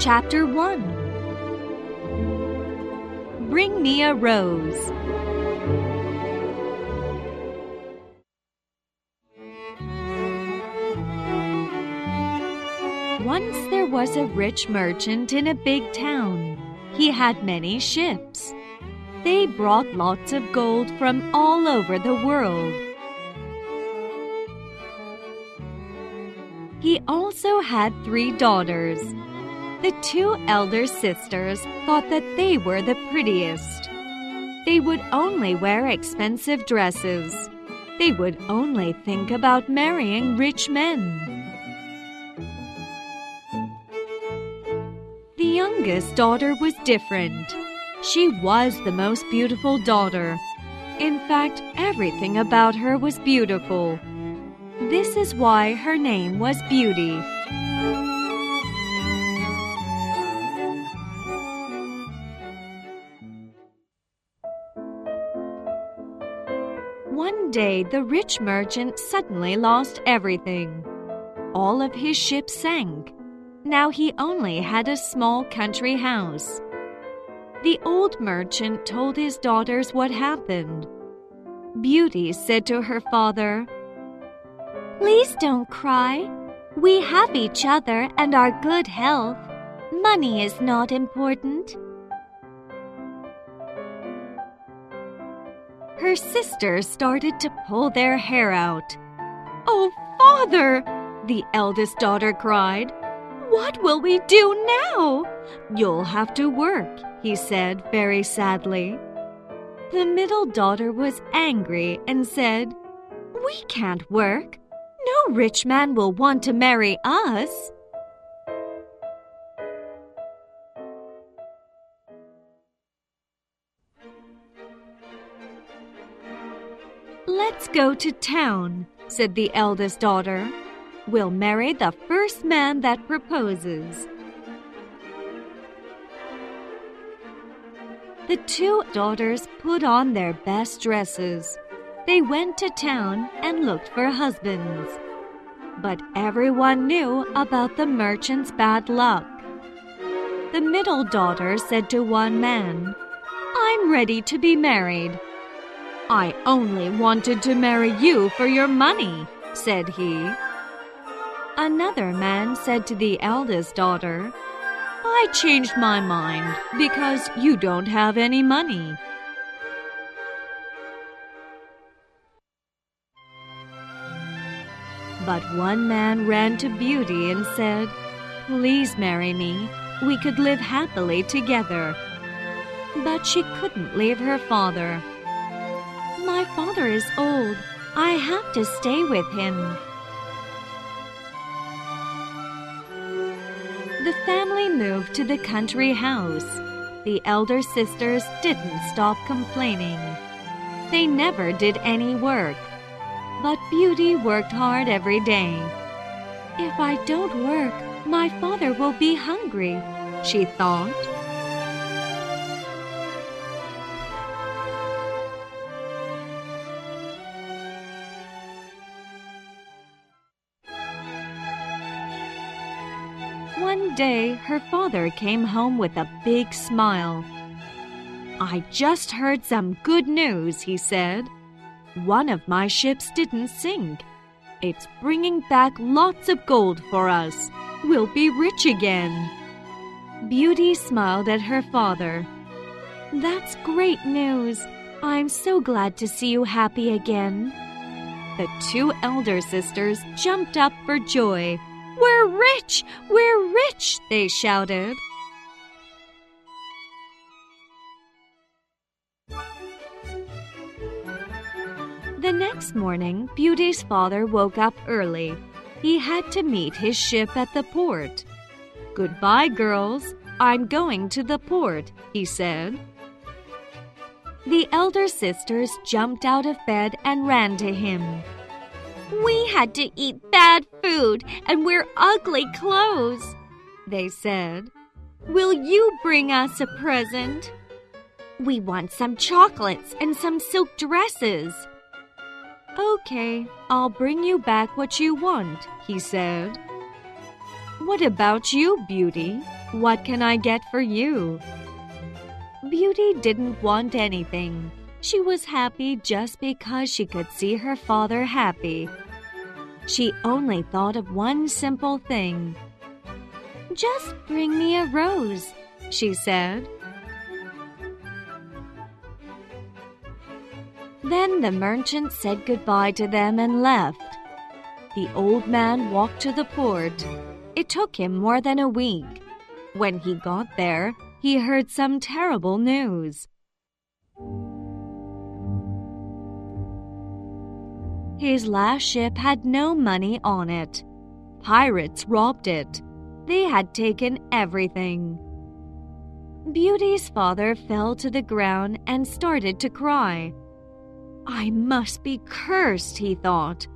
Chapter 1 Bring me a rose. Once there was a rich merchant in a big town. He had many ships. They brought lots of gold from all over the world. He also had three daughters. The two elder sisters thought that they were the prettiest. They would only wear expensive dresses. They would only think about marrying rich men. The youngest daughter was different. She was the most beautiful daughter. In fact, everything about her was beautiful. This is why her name was Beauty. One day, the rich merchant suddenly lost everything. All of his ships sank. Now he only had a small country house. The old merchant told his daughters what happened. Beauty said to her father, Please don't cry. We have each other and our good health. Money is not important. Her sisters started to pull their hair out. Oh, father! The eldest daughter cried. What will we do now? You'll have to work, he said very sadly. The middle daughter was angry and said, We can't work. No rich man will want to marry us. Let's go to town, said the eldest daughter. We'll marry the first man that proposes. The two daughters put on their best dresses. They went to town and looked for husbands. But everyone knew about the merchant's bad luck. The middle daughter said to one man, I'm ready to be married. I only wanted to marry you for your money, said he. Another man said to the eldest daughter, I changed my mind because you don't have any money. But one man ran to Beauty and said, Please marry me. We could live happily together. But she couldn't leave her father. My father is old. I have to stay with him. The family moved to the country house. The elder sisters didn't stop complaining. They never did any work. But Beauty worked hard every day. If I don't work, my father will be hungry, she thought. One day, her father came home with a big smile. I just heard some good news, he said. One of my ships didn't sink. It's bringing back lots of gold for us. We'll be rich again. Beauty smiled at her father. That's great news. I'm so glad to see you happy again. The two elder sisters jumped up for joy. We're rich! We're rich! they shouted. The next morning, Beauty's father woke up early. He had to meet his ship at the port. Goodbye, girls. I'm going to the port, he said. The elder sisters jumped out of bed and ran to him. We had to eat bad food and wear ugly clothes, they said. Will you bring us a present? We want some chocolates and some silk dresses. Okay, I'll bring you back what you want, he said. What about you, Beauty? What can I get for you? Beauty didn't want anything. She was happy just because she could see her father happy. She only thought of one simple thing. Just bring me a rose, she said. Then the merchant said goodbye to them and left. The old man walked to the port. It took him more than a week. When he got there, he heard some terrible news. His last ship had no money on it. Pirates robbed it. They had taken everything. Beauty's father fell to the ground and started to cry. I must be cursed, he thought.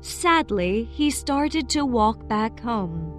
Sadly, he started to walk back home.